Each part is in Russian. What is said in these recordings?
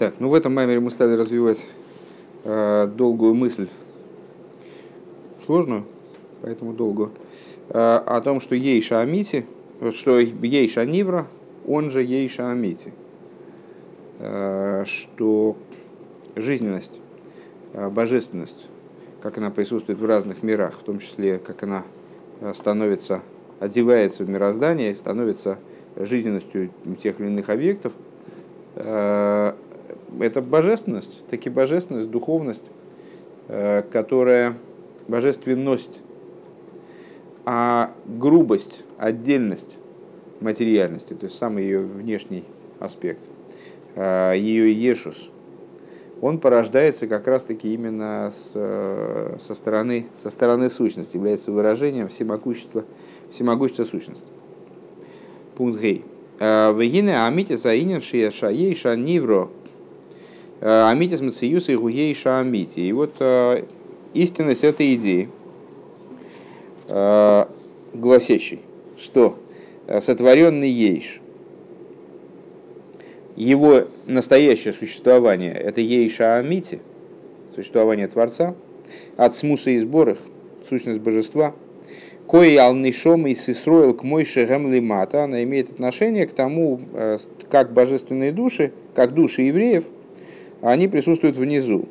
Так, ну в этом маймере мы стали развивать э, долгую мысль, сложную, поэтому долгую, э, о том, что Ейша Амити, что Ейша Нивра, он же Ейша Амити, э, что жизненность, э, божественность, как она присутствует в разных мирах, в том числе, как она э, становится, одевается в мироздание, становится жизненностью тех или иных объектов, э, это божественность, таки божественность, духовность, э, которая божественность, а грубость, отдельность материальности, то есть самый ее внешний аспект, э, ее ешус, он порождается как раз-таки именно с, э, со, стороны, со стороны сущности, является выражением всемогущества, всемогущества сущности. Пункт Гей. Вегине амите заинен шиешаей шанивро Амитис Мациюс и Гуей Шаамити. И вот э, истинность этой идеи, э, гласящей, что э, сотворенный Ейш, его настоящее существование – это Ейша Амити, существование Творца, от смуса и сборах, сущность божества, кое алнишом и сисроил к мой шегем лимата, она имеет отношение к тому, как божественные души, как души евреев – они присутствуют внизу.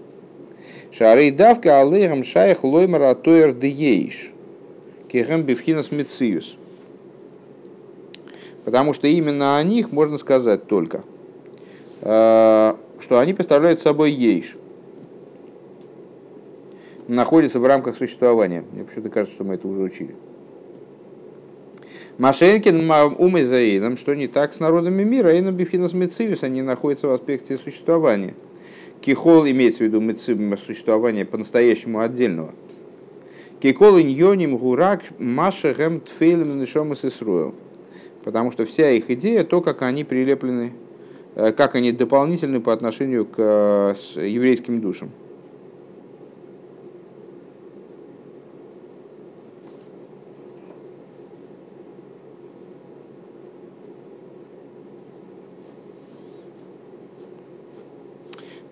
Шарей давка алейхам шайх лоймара тоер деейш. Кехем бифхинас мециус. Потому что именно о них можно сказать только, э, что они представляют собой ейш. Находятся в рамках существования. Мне почему-то кажется, что мы это уже учили. Машенкин умой заидом, что не так с народами мира, и на бифинас мециус, они находятся в аспекте существования – Кихол имеется в виду существование по-настоящему отдельного. Кикол иньоним гурак маша гэм тфейлем нишомас исруэл. Потому что вся их идея, то, как они прилеплены, э, как они дополнительны по отношению к э, еврейским душам.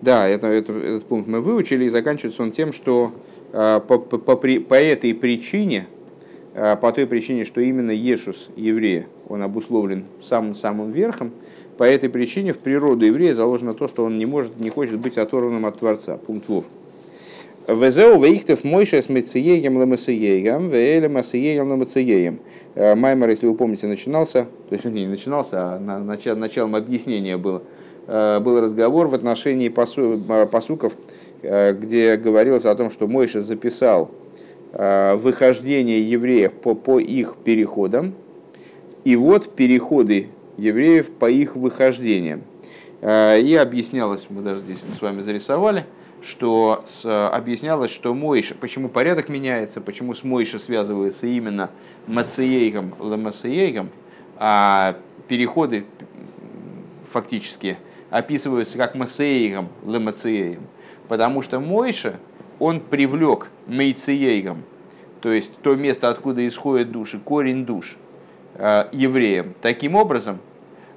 Да, это, это, этот пункт мы выучили, и заканчивается он тем, что э, по, по, по, по этой причине, э, по той причине, что именно Ешус, еврея, он обусловлен самым-самым верхом, по этой причине в природу еврея заложено то, что он не может, не хочет быть оторванным от Творца. Пункт Вов. Везеу вейхтев мойша с мецееем ламасееем, веэлем асееем ламасееем. Э, Маймер, если вы помните, начинался, то есть не начинался, а на, начал, началом объяснения было – был разговор в отношении посу, э, посуков, э, где говорилось о том, что Мойша записал выхождение евреев по, по их переходам, и вот переходы евреев по их выхождениям. И объяснялось, мы даже здесь с вами зарисовали, что с, объяснялось, что Мойша, почему порядок меняется, почему с Мойша связывается именно Мациейгом, Ламациейгом, а переходы фактически описываются как Масеигом, Лемациеем, потому что Мойша, он привлек Мейциеем, то есть то место, откуда исходят души, корень душ э, евреям, таким образом,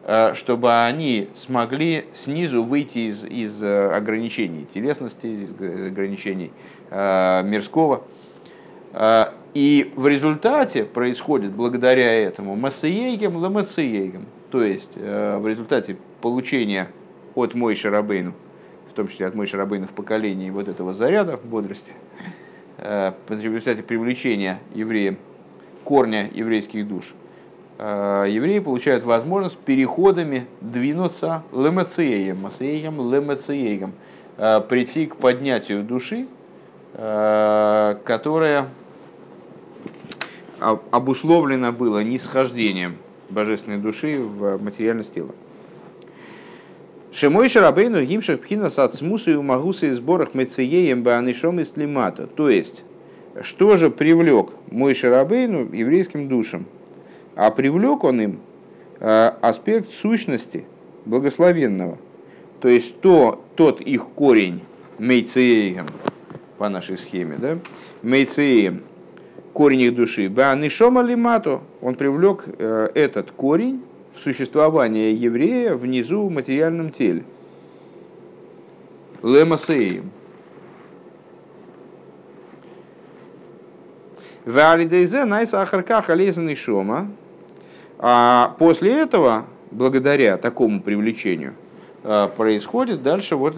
э, чтобы они смогли снизу выйти из, из э, ограничений телесности, из ограничений мирского. И в результате происходит благодаря этому Масеейгем, Ламациейгем, то есть в результате получения от Мой Шарабейну, в том числе от Мой Шарабейну в поколении вот этого заряда бодрости, э, в результате привлечения евреям корня еврейских душ, э, евреи получают возможность переходами двинуться лемациеем, масеем, лемациеем, э, прийти к поднятию души, которая обусловлено было нисхождением божественной души в материальность тела. Шемой Шарабейну гимшах пхина сацмусу и умагуса и сборах мецееем баанишом и слимата. То есть, что же привлек мой Шарабейну еврейским душам? А привлек он им э, аспект сущности благословенного. То есть, то, тот их корень мейцеем, по нашей схеме, да, мейцеем, корень их души, баанишома лимато, он привлек э, этот корень существование еврея внизу в материальном теле. лемасеем. Валидейзе найс ахарках алезан шома. А после этого, благодаря такому привлечению, а, происходит дальше вот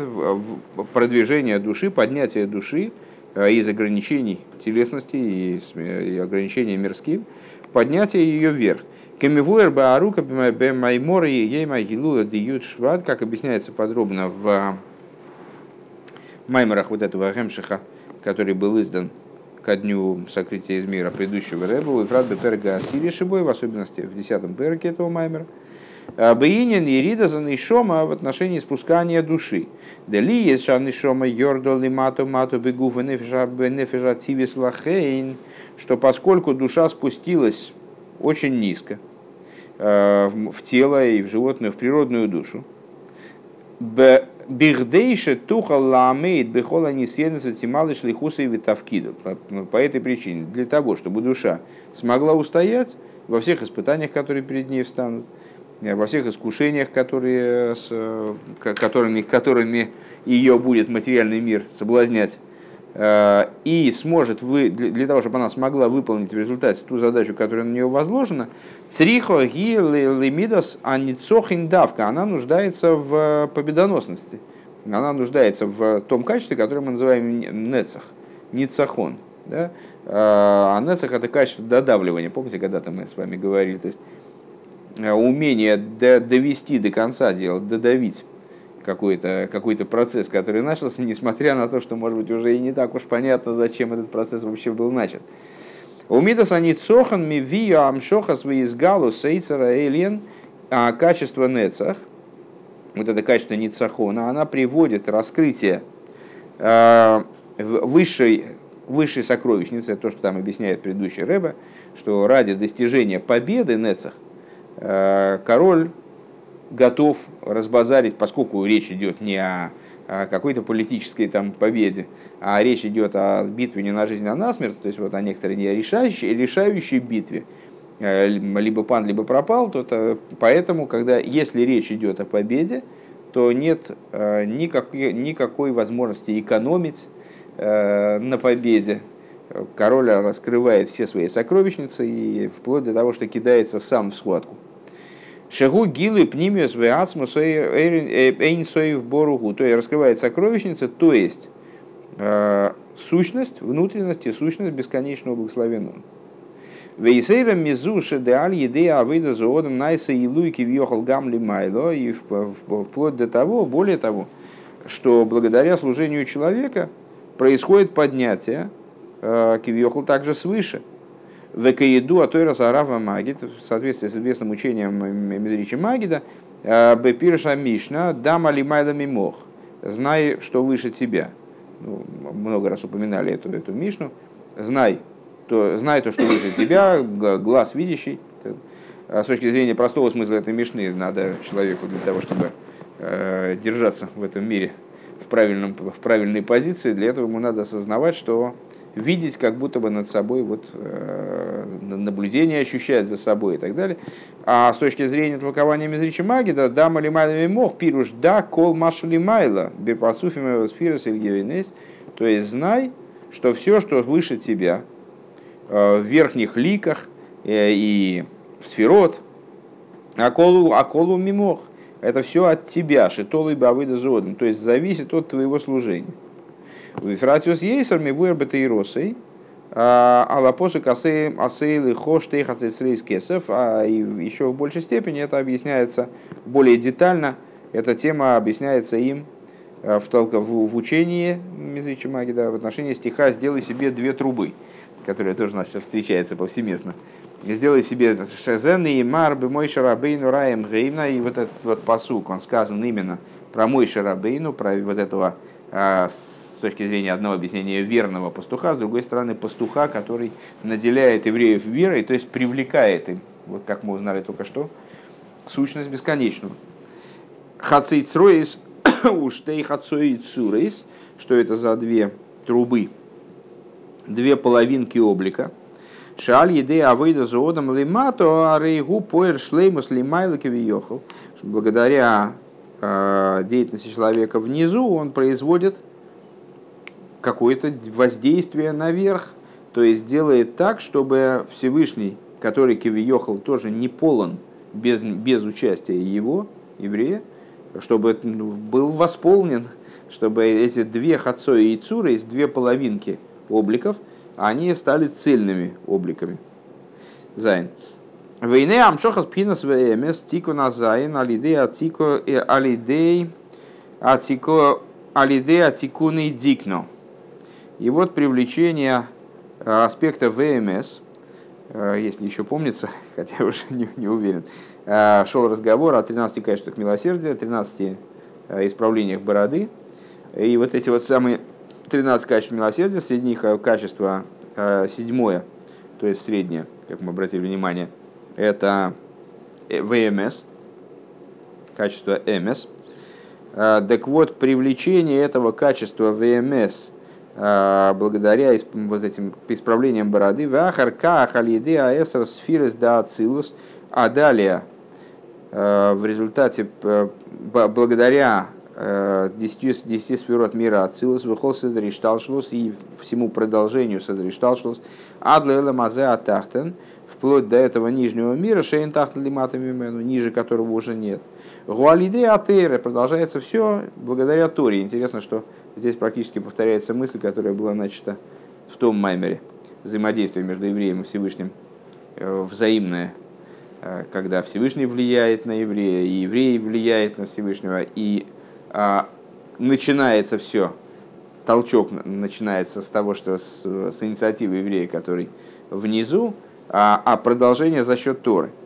продвижение души, поднятие души а, из ограничений телесности и ограничений мирским, поднятие ее вверх. Кемивуэр баарука бемаймор и ейма гилула диют шват, как объясняется подробно в маймерах вот этого Гемшиха, который был издан ко дню сокрытия из мира предыдущего Рэба, и Фрад Беперга Асири Шибой, в особенности в десятом перке этого маймера. Бейнин и Рида за Нишома в отношении спускания души. דלהיות שהנשמה ירדה למטה מטה בגוף ונפש הטבעית לכן, что поскольку душа спустилась очень низко э, в тело и в животное, в природную душу, בכדי שתוכל לעמוד בכל הנסיונות ותמלא שליחותה ותפקידה. По этой причине, для того, чтобы душа смогла устоять во всех испытаниях, которые перед ней встанут, э, во всех искушениях, которые, с, э, которыми, которыми ее будет материальный мир соблазнять, и сможет вы, для того, чтобы она смогла выполнить в результате ту задачу, которая на нее возложена, црихо ги лимидас аницохин давка, она нуждается в победоносности. Она нуждается в том качестве, которое мы называем нецах, ницахон. Да? Э, а нецах это качество додавливания. Помните, когда-то мы с вами говорили, то есть э, умение довести до конца дела, додавить какой-то какой процесс, который начался, несмотря на то, что, может быть, уже и не так уж понятно, зачем этот процесс вообще был начат. Умидас они цохан ми вию амшохас выизгалу сейцера элен, а качество нецах, вот это качество ницахона, она приводит раскрытие э, высшей, высшей сокровищницы, то, что там объясняет предыдущий Рэбе, что ради достижения победы нецах э, король готов разбазарить, поскольку речь идет не о, какой-то политической там победе, а речь идет о битве не на жизнь, а на смерть, то есть вот о некоторой не решающей, решающей битве, э, либо пан, либо пропал, то это, поэтому, когда, если речь идет о победе, то нет э, никакой, никакой возможности экономить э, на победе. Король раскрывает все свои сокровищницы и вплоть до того, что кидается сам в схватку. Шагу гилы пнимиус веацмус эйнсоев боругу. То есть раскрывает сокровищница, то есть э, сущность, внутренность и сущность бесконечного благословенного. Вейсейра мизуша де аль еде авида зоодом найса и луйки въехал гамли майло. И вплоть до того, более того, что благодаря служению человека происходит поднятие э, кивьехал также свыше – Векаеду, а той раз Арава Магид, в соответствии с известным учением Мизричи Магида, э, Бепирша Мишна, Дама Лимайда Мимох, знай, что выше тебя. Ну, много раз упоминали эту, эту Мишну. Знай то, знай то, что выше тебя, глаз видящий. А с точки зрения простого смысла этой Мишны, надо человеку для того, чтобы э, держаться в этом мире в, правильном, в правильной позиции, для этого ему надо осознавать, что видеть как будто бы над собой вот, э, наблюдение ощущать за собой и так далее. А с точки зрения толкования Мизричи Магида, да, малимайлами мог, пируш, да, кол машали майла, бирпасуфим спирос то есть знай, что все, что выше тебя, э, в верхних ликах э, и в сферот, аколу, аколу мимох, это все от тебя, шитолы бавыда зодом, то есть зависит от твоего служения. Вифратиус ейсер мивуэр бетаиросой, алапосу касы асейлы хош тейхацейцрейс кесов, а еще в большей степени это объясняется более детально, эта тема объясняется им в, толка, в, в учении Мизричи Магида в отношении стиха «Сделай себе две трубы», которая тоже у нас сейчас встречается повсеместно. Сделай себе шазен и мар бы мой шарабейну раем геймна, и вот этот вот посук, он сказан именно про мой шарабейну, про вот этого точки зрения одного объяснения верного пастуха, с другой стороны пастуха, который наделяет евреев верой, то есть привлекает им, вот как мы узнали только что, сущность бесконечную. Хацейцроис уштей хацоицурейс, что это за две трубы, две половинки облика. Шаль еды авейда зоодам лимато арейгу поэр шлеймус лимайлаки Благодаря деятельности человека внизу, он производит какое-то воздействие наверх, то есть делает так, чтобы Всевышний, который Кивиехал тоже не полон без, без участия его, еврея, чтобы был восполнен, чтобы эти две хацо и цуры, есть две половинки обликов, они стали цельными обликами. Зайн. Войне амшохас пинас вмс тику на зайн алидей атико алидей атико алидей атикуны дикно. И вот привлечение э, аспекта ВМС, э, если еще помнится, хотя уже не, не уверен, э, шел разговор о 13 качествах милосердия, 13 исправлениях бороды. И вот эти вот самые 13 качеств милосердия, среди них качество седьмое, то есть среднее, как мы обратили внимание, это ВМС, качество МС. Так вот, привлечение этого качества ВМС благодаря вот этим исправлениям бороды, вахар ках алиды аэсер сфирес да ацилус, а далее а, в результате, благодаря 10, 10 сферот мира Ацилус, выхол Седришталшлус и всему продолжению Седришталшлус, Адлела Мазе Атахтен, вплоть до этого нижнего мира, Шейн Тахтен Лиматами ниже которого уже нет. Гуалиде Атейре продолжается все благодаря Торе. Интересно, что здесь практически повторяется мысль, которая была начата в том маймере. Взаимодействие между евреем и Всевышним э, взаимное, э, когда Всевышний влияет на еврея, и еврей влияет на Всевышнего, и начинается все, толчок начинается с того, что с, с инициативы еврея, который внизу, а, а продолжение за счет Торы –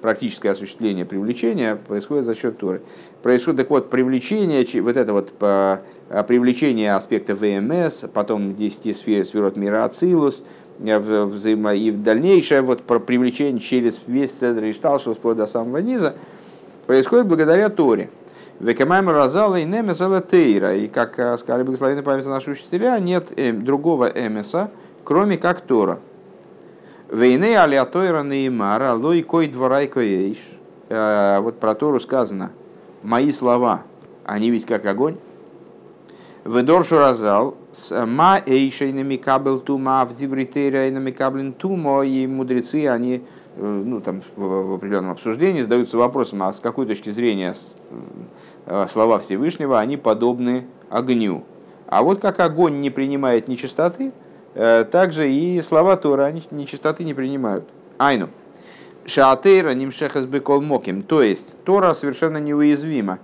практическое осуществление привлечения происходит за счет Торы. Происходит, так вот, привлечение, вот это вот по, а, привлечение аспекта ВМС, потом 10 сфер, сферот мира Ацилус, э, взаимо, и в дальнейшее вот про привлечение через весь Цедр и Шталшус вплоть до самого низа происходит благодаря Торе. Векамайм разала и немесала тейра. И как э, сказали благословенные памяти наши учителя, нет э, другого эмеса, кроме как Тора. Вейне алиатойра неймара, лой кой дворай коэйш. Э, вот про Тору сказано, мои слова, они ведь как огонь. Ведоршу разал, ма эйшейнами кабел тума в дибритериайнами каблин тумо, и мудрецы, они э, ну, там, в, определенном обсуждении задаются вопросом, а с какой точки зрения э, слова Всевышнего, они подобны огню. А вот как огонь не принимает нечистоты, Э, также и слова Тора, они нечистоты не принимают. Айну. Шаатейра нимшехас бекол моким. То есть Тора совершенно неуязвима э,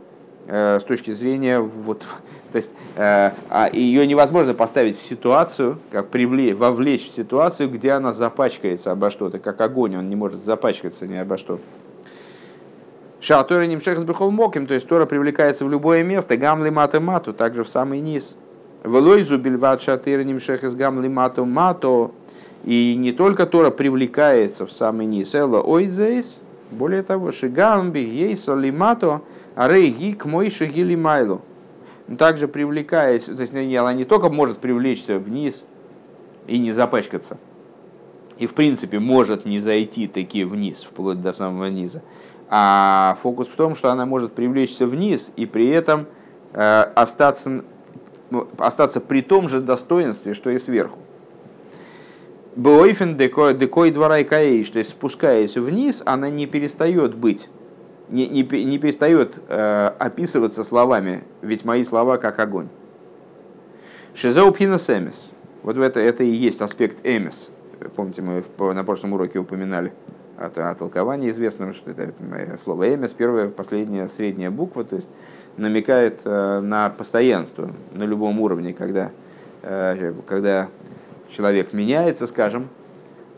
с точки зрения вот, то есть э, а ее невозможно поставить в ситуацию, как привлечь, вовлечь в ситуацию, где она запачкается обо что-то, как огонь, он не может запачкаться ни обо что. Шатора нимшехас бехол моким, то есть Тора привлекается в любое место, гамли маты мату, также в самый низ. Велойзу бельват шатыр нимшехес гам лимато мато. И не только Тора привлекается в самый низ, эла ойдзейс, более того, шигамби ейсо лимато, арейги к мой шагили майлу. Также привлекаясь, то есть она не только может привлечься вниз и не запачкаться, и в принципе может не зайти таки вниз, вплоть до самого низа, а фокус в том, что она может привлечься вниз и при этом э, остаться ну, остаться при том же достоинстве, что и сверху. Бойфен декой двора и каэйш, то есть спускаясь вниз, она не перестает быть, не, не, не перестает э, описываться словами, ведь мои слова как огонь. Шизеупхинас эмис. Вот это, это и есть аспект эмис. Помните, мы на прошлом уроке упоминали о, о толковании известном, что это слово эмис, первая, последняя, средняя буква, то есть намекает э, на постоянство на любом уровне, когда, э, когда человек меняется, скажем,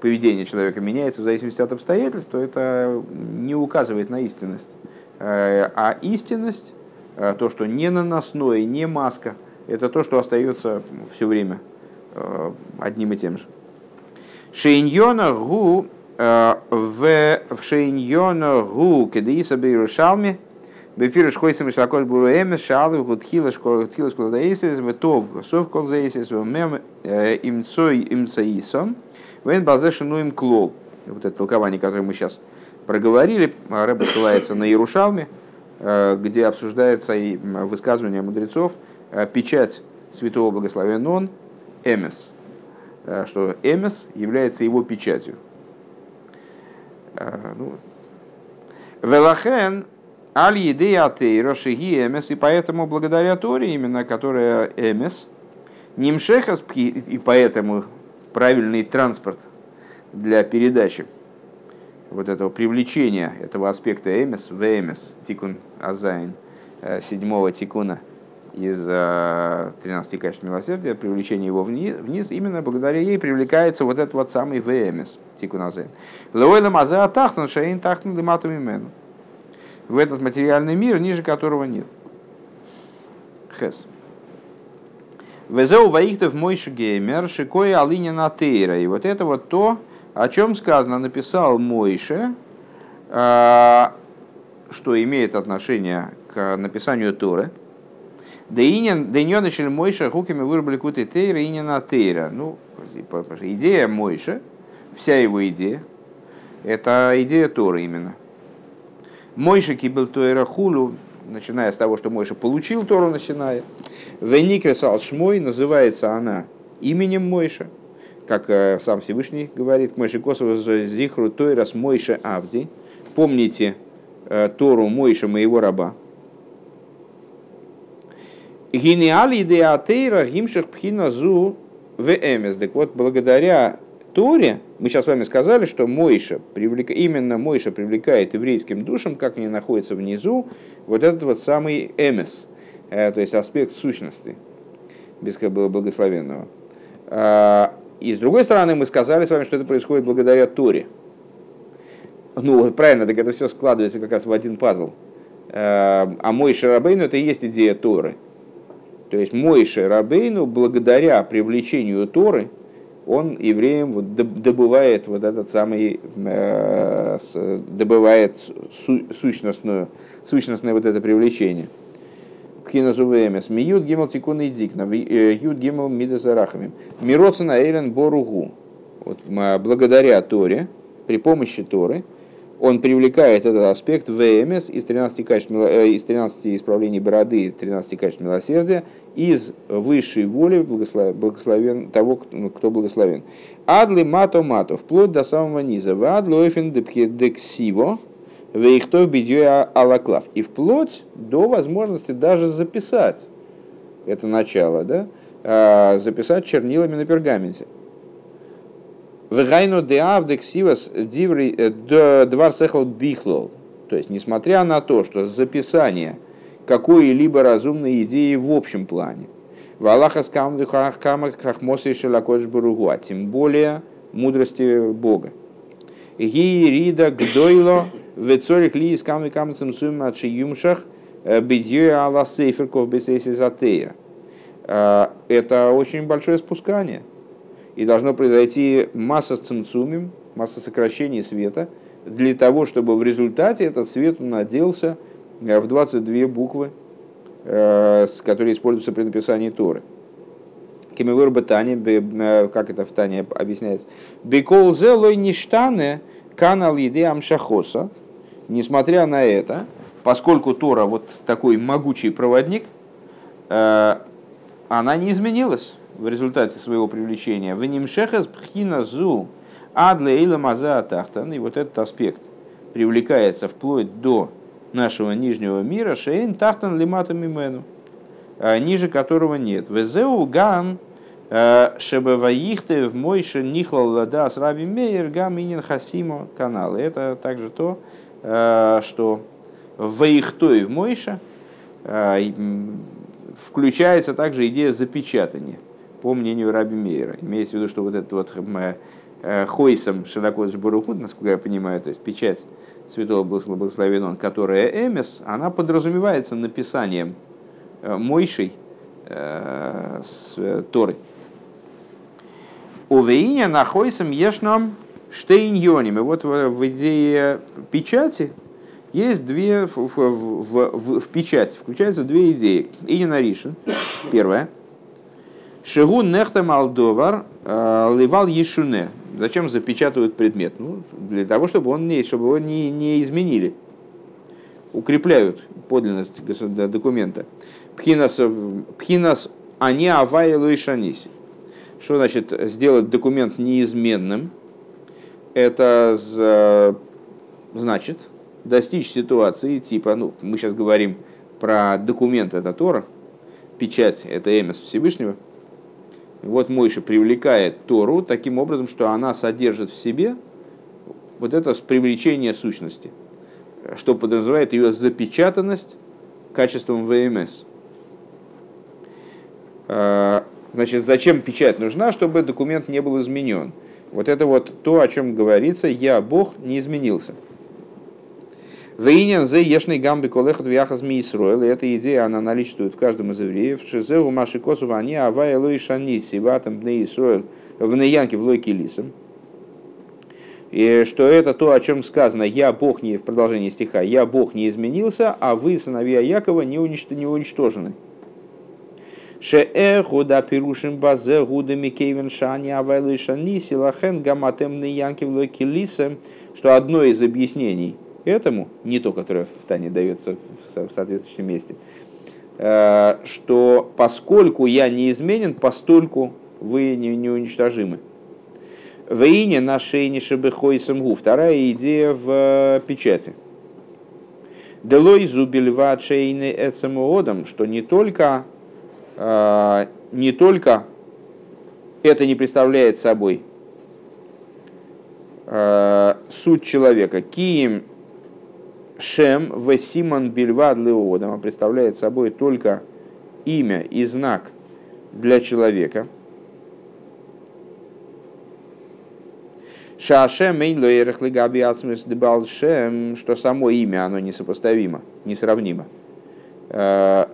поведение человека меняется в зависимости от обстоятельств, то это не указывает на истинность. Э, а истинность, то, что не наносное, не маска, это то, что остается все время одним и тем же. Шейньона гу в шейньона гу кедиса бейрушалми – Бефирыш хойсим шаколь буру эмес шалы гудхила школа школа даисис ветов сов кол заисис мем имцой имцаисон вен базешину им клол. Вот это толкование, которое мы сейчас проговорили, Рэб ссылается на Ярушалме, где обсуждается и высказывание мудрецов, печать святого благословен он, эмес, что эмес является его печатью. Ну, ולכן על ידי התורה שהיא אמת, и поэтому благодаря Торе, именно которая אמת, נמשכת и поэтому правильный транспорт для передачи вот этого привлечения этого аспекта אמת ואמת, תיקון הז', э, седьмого תיקון а из 13 э, качеств милосердия, привлечение его вниз, вниз, именно благодаря ей привлекается вот этот вот самый ואמת, תיקון הז'. Леойла маза тахтан шаин тахтан дымату мимену. В этот материальный мир, ниже которого нет. Хес. Везеу ваихтов мойши геймер шикой алиня натейра. И вот это вот то, о чем сказано, написал Мойше, а, что имеет отношение к написанию Торы. Да иньон начали Мойша хуками вырубили куты тейра и на тейра. Ну, идея Мойша, вся его идея, это идея Торы именно. Мойша кибел Тойра хулу, начиная с того, что Мойша получил Тору на Синае. Веникрес Шмой, называется она именем Мойша, как э, сам Всевышний говорит, Мойши Косово Зихру Тойрас Мойше Авди. Помните э, Тору Мойша, моего раба. Гениали идеатейра гимших пхиназу в эмес. Так вот, благодаря Торе, мы сейчас с вами сказали, что Мойша, привлек... именно Мойша привлекает еврейским душам, как они находятся внизу, вот этот вот самый эмес – Э, то есть аспект сущности без благословенного. А, и с другой стороны, мы сказали с вами, что это происходит благодаря Торе. Ну, правильно, так это все складывается как раз в один пазл. А, а мой Шарабейну это и есть идея Торы. То есть мой Шарабейну, благодаря привлечению Торы, он евреям вот добывает вот этот самый, э, добывает сущностную, сущностное вот это привлечение. Пхинасу ВМС. Миют гимал тикун и дикна. Э, Ют гимал мидасарахами. Мироцена эйлен боругу. Вот, благодаря Торе, при помощи Торы, он привлекает этот аспект ВМС из 13, качеств, э, из 13 исправлений бороды, 13 качеств милосердия, из высшей воли благословен, благословен того, ну, кто благословен. Адли мато мато, вплоть до самого низа. Вадлоэфен дексиво, Вейхтов бедюя алаклав. И вплоть до возможности даже записать это начало, да? А, записать чернилами на пергаменте. Вегайну деавдексивас диври э, двар сехал бихлол. То есть, несмотря на то, что записание какой-либо разумной идеи в общем плане, в Аллаха скам хахмосы шелакош баругу, а тем более мудрости Бога. Ги рида гдойло Вецорих ли из камы камцем сумма юмшах э, бедье ала сейферков бесейсизатейра. Э, это очень большое спускание. И должно произойти масса цимцумим, масса сокращений света, для того, чтобы в результате этот свет наделся э, в 22 буквы, которые используются при написании Торы. Кемевыр Батани, как это в Тане объясняется. Бекол зелой ништане канал еды амшахоса, несмотря на это, поскольку Тора вот такой могучий проводник, э, она не изменилась в результате своего привлечения. В нимшехас пхина зу адле ила маза тахтан. И вот этот аспект привлекается вплоть до нашего нижнего мира, шейн тахтан лимату мимену, э, ниже которого нет. Везеу ган э, шебаваихте в мойше нихлал лада с раби мейер гам инин хасимо канал. Это также то, Э, что Ваихтой в Мойша э, включается также идея запечатания, по мнению Раби Мейера. Имеется в виду, что вот этот вот э, Хойсом Широкодж Баруху, насколько я понимаю, то есть печать Святого Благословен которая Эмес, она подразумевается написанием Мойшей с Торы. У Вейня нахойсом ешном штейньоним. И вот в, в идее печати есть две, в, в, в, в печати включаются две идеи. И не наришен. Первая. Шигу нехта малдовар э, ливал ешуне. Зачем запечатывают предмет? Ну, для того, чтобы, он не, чтобы его не, не изменили. укрепляют подлинность документа. Пхинас, пхинас они авайлу и шаниси. Что значит сделать документ неизменным? Это значит достичь ситуации типа, ну, мы сейчас говорим про документ, это Тора, печать, это Эмес Всевышнего. Вот Мойша привлекает Тору таким образом, что она содержит в себе вот это привлечение сущности, что подразумевает ее запечатанность качеством ВМС. А, значит, зачем печать нужна? Чтобы документ не был изменен. Вот это вот то, о чем говорится, я, Бог, не изменился. Вейнян зе ешный гамби колехат вяхаз мисроил. Эта идея, она наличествует в каждом из евреев. Шизеу маши косу они авай лой шани сиватам бне Исроил в неянке в лойке лисом. И что это то, о чем сказано, я Бог не в продолжении стиха, я Бог не изменился, а вы, сыновья Якова, не, уничтожены. Ше гуда пирушим базе гуда микейвен шани авайлы шани силахен гаматем янки в лойке лисом, что одно из объяснений – этому, не то, которое в Тане дается в соответствующем месте, э, что поскольку я неизменен, постольку вы не, неуничтожимы. В ине на шейне шебехой самгу. Вторая идея в э, печати. Делой зубельва шейны эцемуодом, что не только, э, не только это не представляет собой суть человека. Киим Шем в Симон Бельвад представляет собой только имя и знак для человека. Шашем Шем, что само имя, оно несопоставимо, несравнимо э,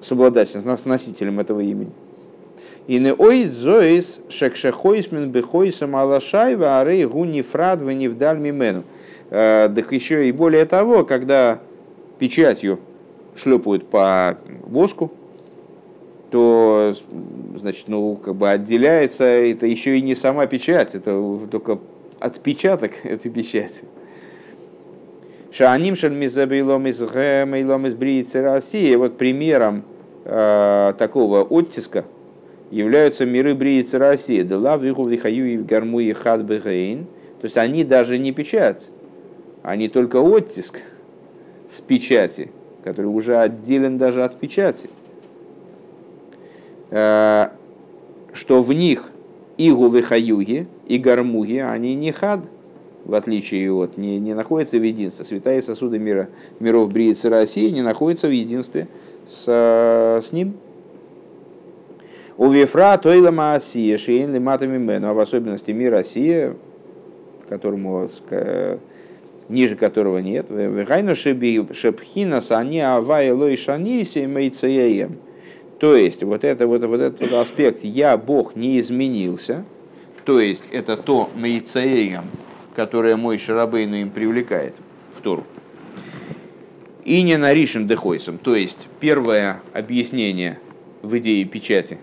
с обладателем, с носителем этого имени. И не оид зоис шекшехойсмен бехойсам алашайва арей гуни фрад венивдаль мимену. Так э, еще и более того, когда печатью шлепают по воску, то значит, ну, как бы отделяется это еще и не сама печать, это только отпечаток этой печати. Шааним шальмизабилом из гэмейлом из бриицы России. Вот примером э, такого оттиска являются миры бриицы России. Дела виху вихаю и гарму и хад То есть они даже не печать, а не только оттиск с печати, который уже отделен даже от печати, э, что в них и гувыхаюги, и гармуги, они не хад, в отличие от, не, не находятся в единстве. Святая сосуды мира, миров Бриицы России не находятся в единстве с, с ним. У Вифра Тойла Маасия, Шейн Лиматами Мену, а в особенности мир Россия, которому ниже которого нет. Вегайну шепхинас они авай лой шаниси мейцеем. То есть вот, это, вот, вот этот аспект «я, Бог, не изменился», то есть это то мейцеем, которое мой Шарабейну им привлекает в Тору. И не наришен дехойсом, то есть первое объяснение в идее печати.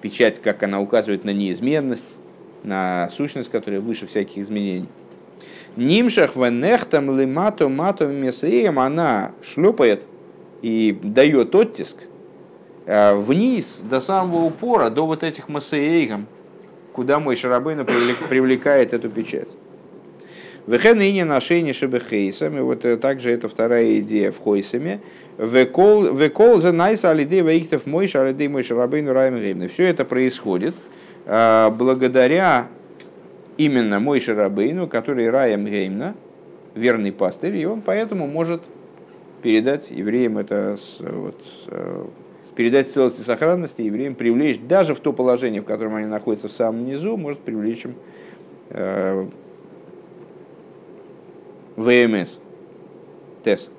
Печать, как она указывает на неизменность, на сущность, которая выше всяких изменений – Нимшах венехтам лимату мату месеем, она шлепает и дает оттиск э, вниз до самого упора, до вот этих масеейгам, куда мой Шарабейна привлекает эту печать. Вехен и не ношение шебехейсами, вот э, также это вторая идея в хойсами. Векол за найса алидей ваиктов мой Шарабейну раем Все это происходит э, благодаря именно мой Шарабейну, который Раем Геймна, верный пастырь, и он поэтому может передать евреям это, вот, э, передать целости и сохранности евреям, привлечь даже в то положение, в котором они находятся в самом низу, может привлечь им э, ВМС, ТЭС.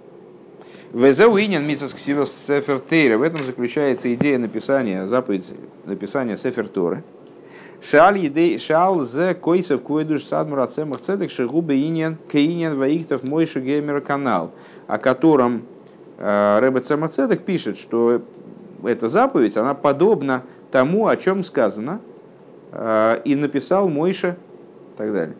Везеуинен мицас ксивос сефер В этом заключается идея написания, заповедь написания сефер Торы – Шал едей шал зе койсов койдуш садмур ацемах цедек шигубе иньян кейньян ваихтов мойши геймер канал, о котором э, Рэбе Цемах пишет, что эта заповедь, она подобна тому, о чем сказано, э, и написал Мойша и так далее.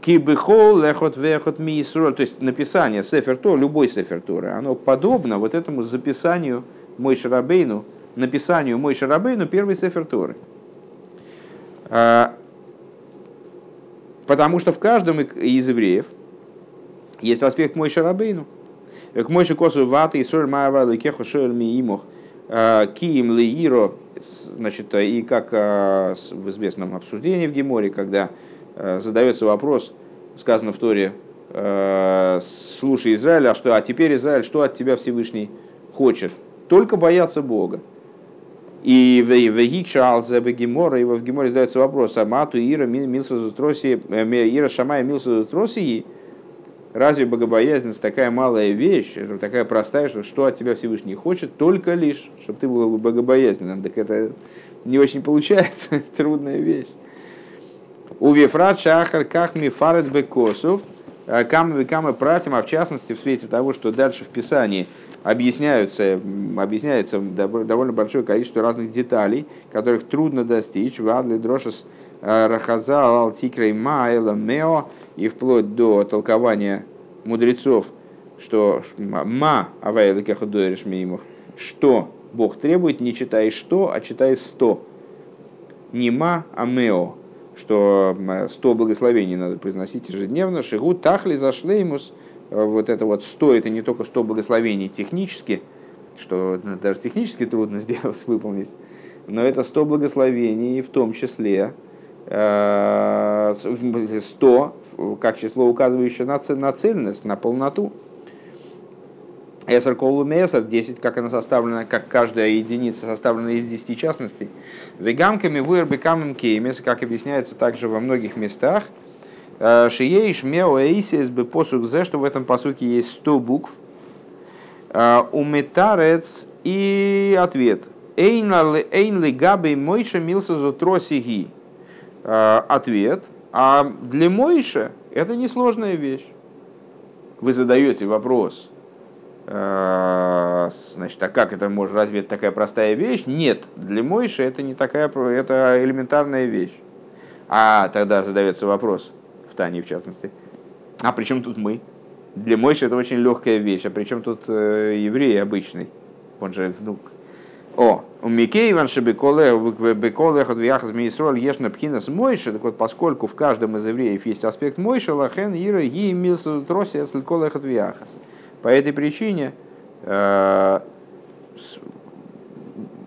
Кибихол лехот вехот мисроль. То есть написание Сефер Тор, любой Сефер Торы, оно подобно вот этому записанию Мой Шарабейну, написанию Мой Шарабейну первой Сефер Торы. А, потому что в каждом из евреев есть аспект Мой Шарабейну. К Мой Шикосу ваты и соль маава лекеху шоэль ми имох а, киим леиро, значит, и как а, в известном обсуждении в Геморе, когда задается вопрос, сказано в Торе, слушай Израиль, а что, а теперь Израиль, что от тебя Всевышний хочет? Только бояться Бога. И в Гикшал за Гемора, и в Геморе задается вопрос, а Мату Ира Милса Зутроси, э, Ира Шамая Милса Зутроси, разве богобоязненность такая малая вещь, такая простая, что, что от тебя Всевышний хочет, только лишь, чтобы ты был богобоязненным. Так это не очень получается, трудная вещь. У Вифрат Шахар Кахми Фарет Бекосов, Камы Камы Пратим, а в частности в свете того, что дальше в Писании – объясняются, объясняется довольно большое количество разных деталей, которых трудно достичь. Вадли дрошес э, рахаза алтикрей маэла мео и вплоть до толкования мудрецов, что ма авайла кахудуэриш мимух, что Бог требует, не читай что, а читай сто. Не ма, а мео, что сто благословений надо произносить ежедневно. Шигу тахли зашлеймус – вот это вот 100, это не только 100 благословений технически, что даже технически трудно сделать, выполнить, но это 100 благословений, в том числе 100, э, как число, указывающее на, на цельность, на полноту. Эсер колу месер, 10, как она составлена, как каждая единица составлена из 10 частностей. Вегамками вырбекамым кеймес, как объясняется также во многих местах – Э, Шиеиш мео эйсис бы посук зе, что в этом посуке есть 100 букв. Э, у метарец и ответ. Эйн ли габи мойша милса зутросиги. Э, ответ. А для Мойша это несложная вещь. Вы задаете вопрос, значит, а как это может, разве это такая простая вещь? Нет, для Мойши это не такая, это элементарная вещь. А тогда задается вопрос, Тане, в частности. А при чем тут мы? Для Мойши это очень легкая вещь, а при чем тут э, еврей обычный? Он же, ну, о, у Микей Иван Шебеколе, Беколе, Ходвияхас Мисроль, Ешна Пхинас Мойши, так вот, поскольку в каждом из евреев есть аспект Мойши, Лахен, Ира, Ги, Милсу, Троси, Эсльколе, Ходвияхас. По этой причине э,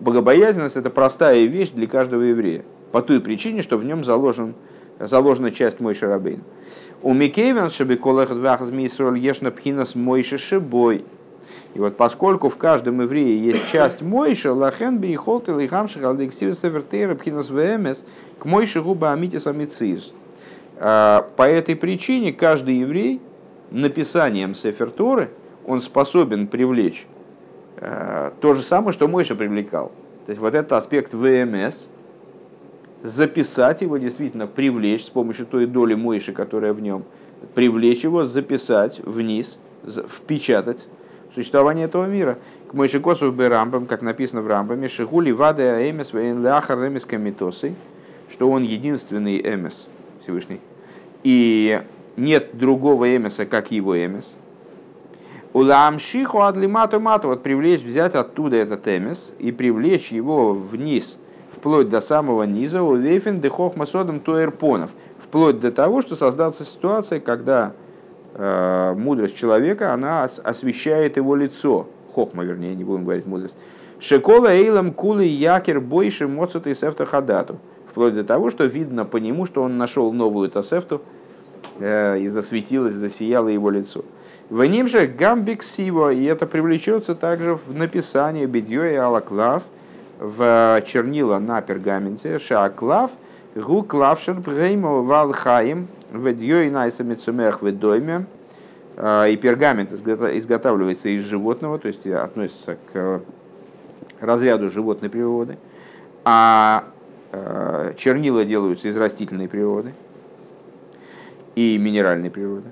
богобоязненность это простая вещь для каждого еврея. По той причине, что в нем заложен заложена часть мой шарабейн. У Микейвен шабиколах двах змейсроль ешна пхинас мойши шибой. И вот поскольку в каждом еврее есть часть мойши, лахен би холт и лихамших алдексир севертейра пхинас вмс к мойши губа амитис амициз. А, по этой причине каждый еврей написанием сеферторы он способен привлечь а, то же самое, что Мойша привлекал. То есть вот этот аспект ВМС – записать его, действительно привлечь с помощью той доли Мойши, которая в нем, привлечь его, записать вниз, впечатать существование этого мира. К Мойши Косов бы Рамбам, как написано в Рамбаме, Шигули Вады Аэмес Вейнляхар Ремес Камитосы, что он единственный Эмес Всевышний. И нет другого Эмеса, как его Эмес. Уламшиху адлимату мату, вот привлечь, взять оттуда этот Эмес и привлечь его вниз – вплоть до самого низа, у Вейфен дехох масодом туэрпонов, вплоть до того, что создаться ситуация, когда э, мудрость человека, она освещает его лицо, хохма, вернее, не будем говорить мудрость, Шекола эйлам кулы якер бойши моцут и сефта хадату. Вплоть до того, что видно по нему, что он нашел новую тасефту, э, и засветилось, засияло его лицо. В ним же гамбик сиво, и это привлечется также в написании бедьё и алаклав – в чернила на пергаменте, шаклав, гу клавшер бреймо валхаим, ведьё и найсамицумех в дойме, а, и пергамент изготавливается из животного, то есть относится к разряду животной природы, а, а чернила делаются из растительной природы и минеральной природы.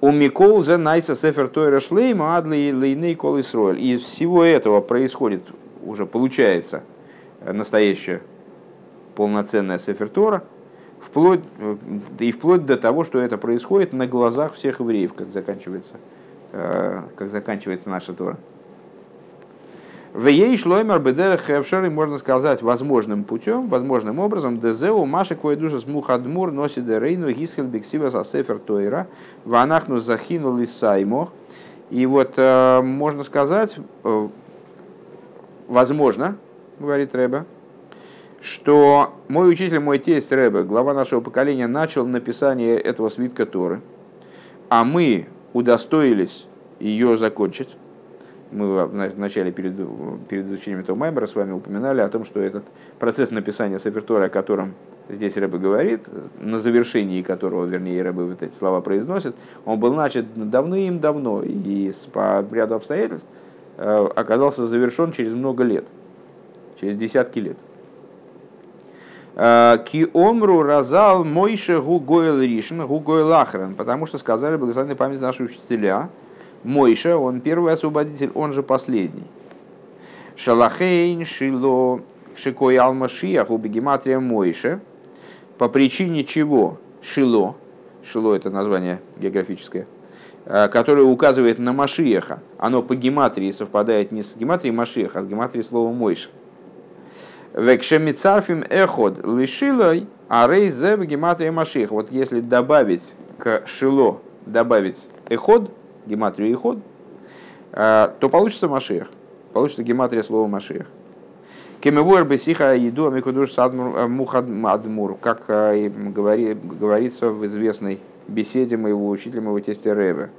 У Микол за Найса Сефер Тойра Шлейма Адли Лейней Кол Исроэль. Из всего этого происходит уже получается настоящая полноценная сефертора вплоть, и вплоть до того, что это происходит на глазах всех евреев, как заканчивается, как заканчивается наша Тора. В ей шлоймер бедер хевшери можно сказать возможным путем, возможным образом, дезеу маши кое душа смухадмур носит рейну гисхел бексива за сефер тойра, ванахну захину лисаймох. И вот э, можно сказать, э, возможно, говорит Рэбе, что мой учитель, мой тесть Рэбе, глава нашего поколения, начал написание этого свитка Торы, а мы удостоились ее закончить. Мы в начале перед, перед изучением этого Маймера с вами упоминали о том, что этот процесс написания Сафертора, о котором здесь Рэбе говорит, на завершении которого, вернее, Рэбе вот эти слова произносит, он был начат давным-давно и по ряду обстоятельств оказался завершен через много лет, через десятки лет. Э, Ки омру разал мойше гугойл ришн гугойл ахран, потому что сказали благословенной память наши учителя – Мойша, он первый освободитель, он же последний. Шалахейн шило шикой алмашиях у бегематрия Мойша, по причине чего? Шило, Шило это название географическое, э, которое указывает на Машиеха, оно по гематрии совпадает не с гематрией Машиеха, а с гематрией слова Мойша. Векшемицарфим эход лишилой, а рей зе гематрия Машиеха. Вот если добавить к Шило, добавить эход, гематрию и ход, э, то получится Машех. Получится гематрия слова Машех. Кемевуэр бесиха еду амикудуш садмур мухадмур, как э, говорится в известной беседе моего учителя, моего тестя Ребе.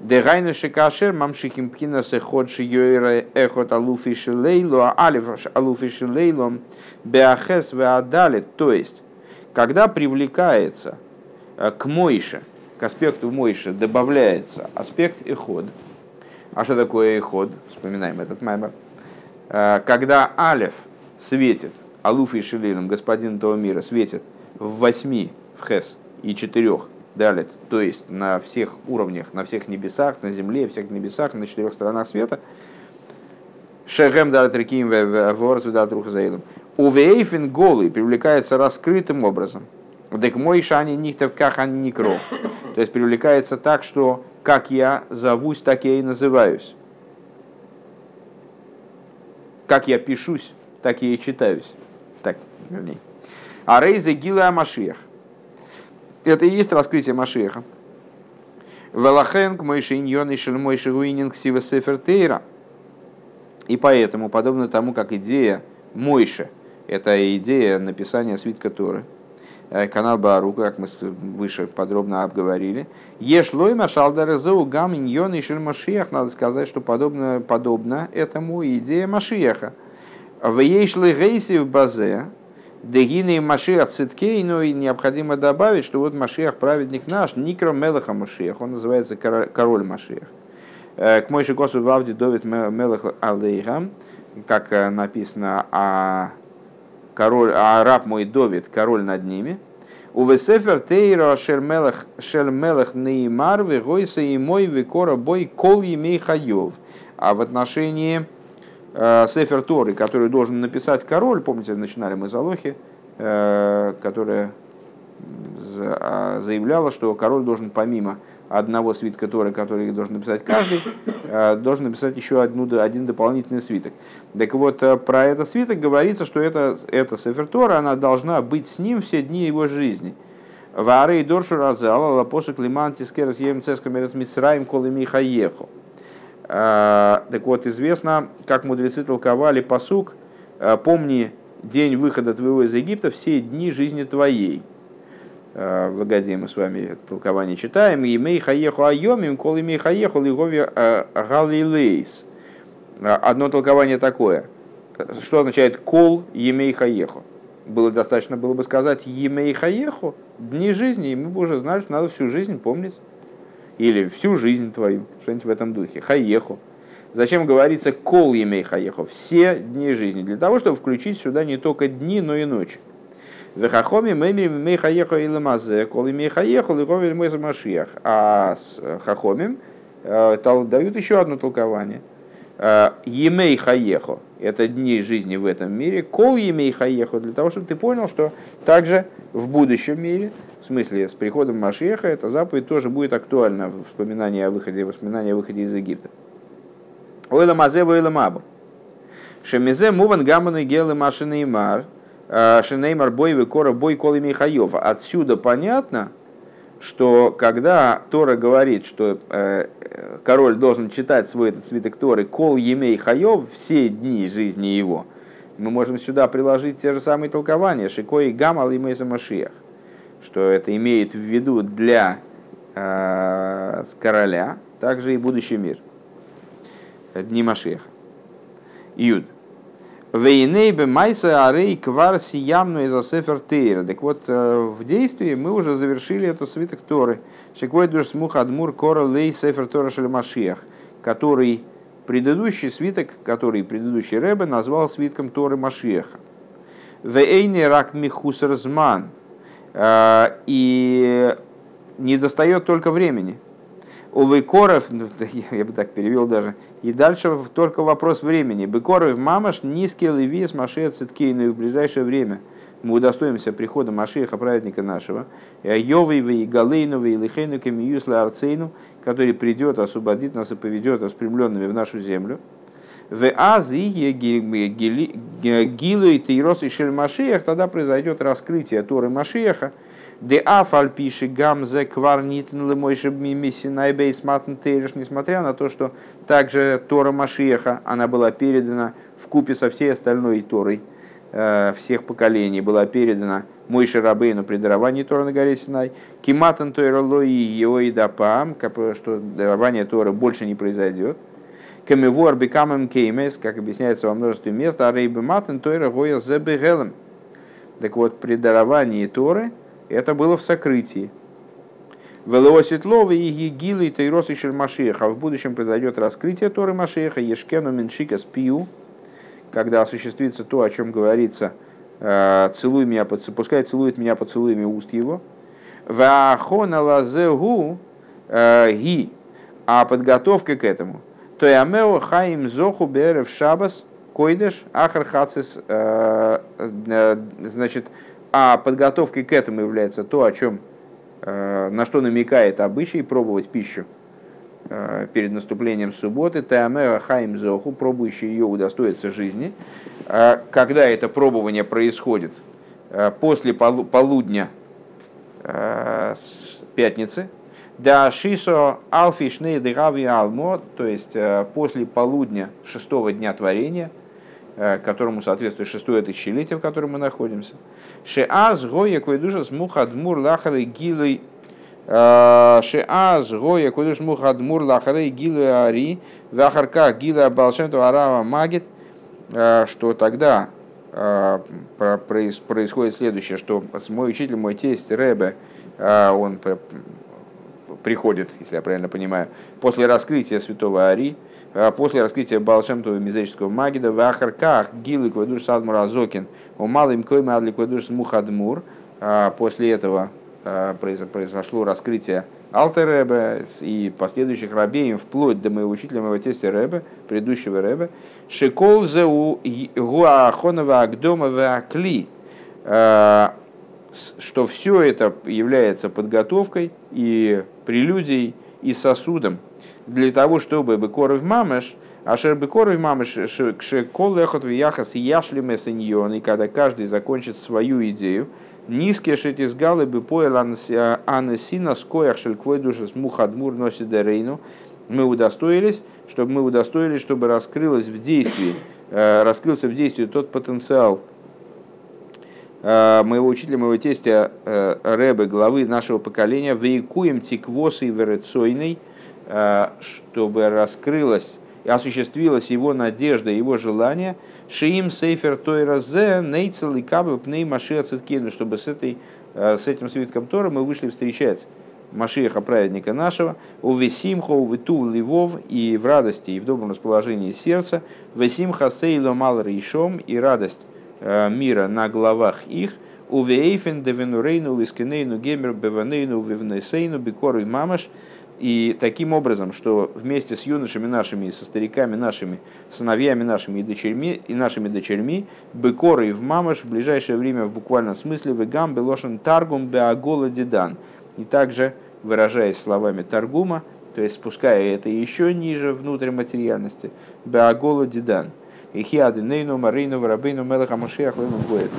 Дегайну шикашер мамшихим пхина сехот шиёйра эхот алуфи шилейло, а алиф алуфи шилейло беахес веадалит. То есть, когда привлекается э, к Мойше, к аспекту Мойши добавляется аспект эход. А что такое эход? Вспоминаем этот маймер. Э, когда Алев светит, Алуф и Шелилом, господин этого мира, светит в восьми, в Хес и четырех далит, то есть на всех уровнях, на всех небесах, на земле, всех небесах, на четырех сторонах света, Шехем далит реким ворос далит руха заилом. Увейфин голый привлекается раскрытым образом. Дек мой шани нихтев как они не кро. То есть привлекается так, что как я зовусь, так я и называюсь. Как я пишусь, так я и читаюсь. Так, вернее. А рейза гила Машиях. Это и есть раскрытие Машиеха. Велахенк мойши иньон и шельмойши гуининг сива сефер тейра. И поэтому, подобно тому, как идея Мойши, это идея написания свитка Торы – Э, канал Барука, как мы выше подробно обговорили. Еш лойма шалдарезоу гам иньон и Машиях, надо сказать, что подобно, подобно этому идея Машиеха. В ейшли гейси в базе, Дегины Машиах Циткей, но и необходимо добавить, что вот Машиах, праведник наш, Никро Мелаха Машиах, он называется король Машиах. Э, к Мойши Косу Вавди Довид Мелах Алейхам, как э, написано о король, а раб мой Довид, король над ними. У Весефер Тейра Шермелах Шермелах Неймар Вегойса и мой Викора Бой Кол Емей Хайов. А в отношении Сефер Торы, который должен написать король, помните, начинали мы с Алохи, э, которая а, заявляла, что король должен помимо одного свитка Торы, который должен написать каждый, э, должен написать еще одну, один дополнительный свиток. Так вот, э, про этот свиток говорится, что это, это Сефер Тора, она должна быть с ним все дни его жизни. Вары и Доршу Разала, Лапосу Климан, Тискерас Ем Цескамерес Мисраим, Колы Михаеху. Э, так вот, известно, как мудрецы толковали посук, помни день выхода твоего из Египта, все дни жизни твоей. Э, в Агаде мы с вами толкование читаем. И мей хаеху айомим, кол имей хаеху лигови галилейс. Одно толкование такое. Что означает кол емей хаеху? Было достаточно было бы сказать емей хаеху, дни жизни, и мы бы уже знали, что надо всю жизнь помнить. Или всю жизнь твою, что-нибудь в этом духе. Хаеху. Зачем говорится кол емей хаеху? Все дни жизни. Для того, чтобы включить сюда не только дни, но и ночи. Вехахоми мемри мейхаехо и ламазе, коли мейхаехо лигови мой машиях. А с хахомим э, дают еще одно толкование. Э, емей хаехо – это дни жизни в этом мире. Кол емей хаехо – для того, чтобы ты понял, что также в будущем мире, в смысле с приходом Машеха, эта заповедь тоже будет актуальна в воспоминании о выходе, воспоминании о выходе из Египта. Ойла мазе ойла мабу. Шемизе муван гаманы гелы машины мар. Шинеймар бой выкора бой коли Михаев. Отсюда понятно, что когда Тора говорит, что э, король должен читать свой этот свиток Торы кол емей хаев все дни жизни его, мы можем сюда приложить те же самые толкования, шикой гамал и Машиях, что это имеет в виду для э, короля, также и будущий мир, дни Машиях. Июд. Вейнейбе майса арей квар сиямну из сефер тейра. Так вот, э, в действии мы уже завершили эту свиток Торы. Шеквой душ смух адмур кора лей сефер Тора шалимашиях, который предыдущий свиток, который предыдущий Рэбе назвал свитком Торы Машиеха. Вейни рак михусерзман. Э, и не достает только времени. У Вейкоров, ну, я бы так перевел даже, и дальше только вопрос времени. Быкоров мамаш низкий левис Машея Циткейну в ближайшее время мы удостоимся прихода Машеха, праведника нашего, Йовой и Галейну и Лихейну Камиюсла Арцейну, который придет, освободит нас и поведет распрямленными в нашу землю. В Азии Гилу и Тейрос и Шель Машеях, тогда произойдет раскрытие Торы Машеха, Де афаль пишет гамзе кварнитн лемойши мимиси найбейс матн тереш, несмотря на то, что также Тора Машеха, она была передана в купе со всей остальной Торой всех поколений, была передана Мойши Рабейну при даровании Тора на горе Синай, Киматан его и Дапам, что дарование Тора больше не произойдет. Камевор бекамем кеймес, как объясняется во множестве мест, а рейбе матен Тойра Гоя зебегелем. Так вот, при даровании Торы – это было в сокрытии. Велоситлова и Егилы и Тайрос и Машеха. В будущем произойдет раскрытие Торы Машеха, Ешкену Меншика Спию, когда осуществится то, о чем говорится, э, целуй меня, пускай целует меня поцелуями уст его. Вахона лазегу э, ги, а подготовка к этому. То ямео хаим зоху берев шабас койдеш ахар э, значит, а подготовкой к этому является то, о чем, на что намекает обычай пробовать пищу перед наступлением субботы. Теамеа хаим зоху, пробующий ее удостоится жизни. А когда это пробование происходит? Э, после полудня пятницы. Да шисо алфишней дырави алмо, то есть после полудня шестого дня творения – Э, которому соответствует шестое тысячелетие, в котором мы находимся. Шеаз гоя койдуша смухадмур лахары гилой э, Шеаз гоя койдуш смухадмур лахары гилой ари вахарка гилой балшемту арава магит, э, что тогда происходит следующее, что мой учитель, мой тесть Ребе, он приходит, если я правильно понимаю, после раскрытия святого Ари, а после раскрытия Балшемтова мизерического магида в Ахарках Гилы Квадуш Садмур Азокин у Малым Койма Адли Квадуш Мухадмур. После этого произошло раскрытие Алтеребе и последующих рабеем вплоть до моего учителя, моего тестя Ребе, предыдущего Ребе, Шикол зеу гуахонова агдома акли, что все это является подготовкой и прелюдией и сосудом для того, чтобы бекоров мамеш, а шер бекоров мамеш кшекол эхот вияхас яшли месеньон, и когда каждый закончит свою идею, низкие шетизгалы бы поел анесина скоях шельквой души смухадмур носит рейну, мы удостоились, чтобы мы удостоились, чтобы раскрылось в действии, э, раскрылся в действии тот потенциал э, моего учителя, моего тестя э, Рэбе, главы нашего поколения, вейкуем тиквосы и верецойной, Э, чтобы раскрылась и осуществилась его надежда, его желание, шиим сейфер тойразе нейцел и кабы пней машия циткину, чтобы с, этой, э, с этим свитком Тора мы вышли встречать Машиеха, праведника нашего, у весимхо, у виту ливов, и в радости, и в добром расположении сердца, весимха сейло мал рейшом, и радость э, мира на головах их, у вейфен девенурейну, вискинейну, гемер, беванейну, вивнесейну, бекору и мамаш, И таким образом, что вместе с юношами нашими, со стариками нашими, сыновьями нашими и дочерьми, и нашими дочерьми, быкоры в мамаш в ближайшее время в буквальном смысле вегам белошен таргум беагола дидан. И также, выражаясь словами таргума, то есть спуская это еще ниже внутрь материальности, беагола дидан. И хиады нейну марейну варабейну мелаха машиах гоет.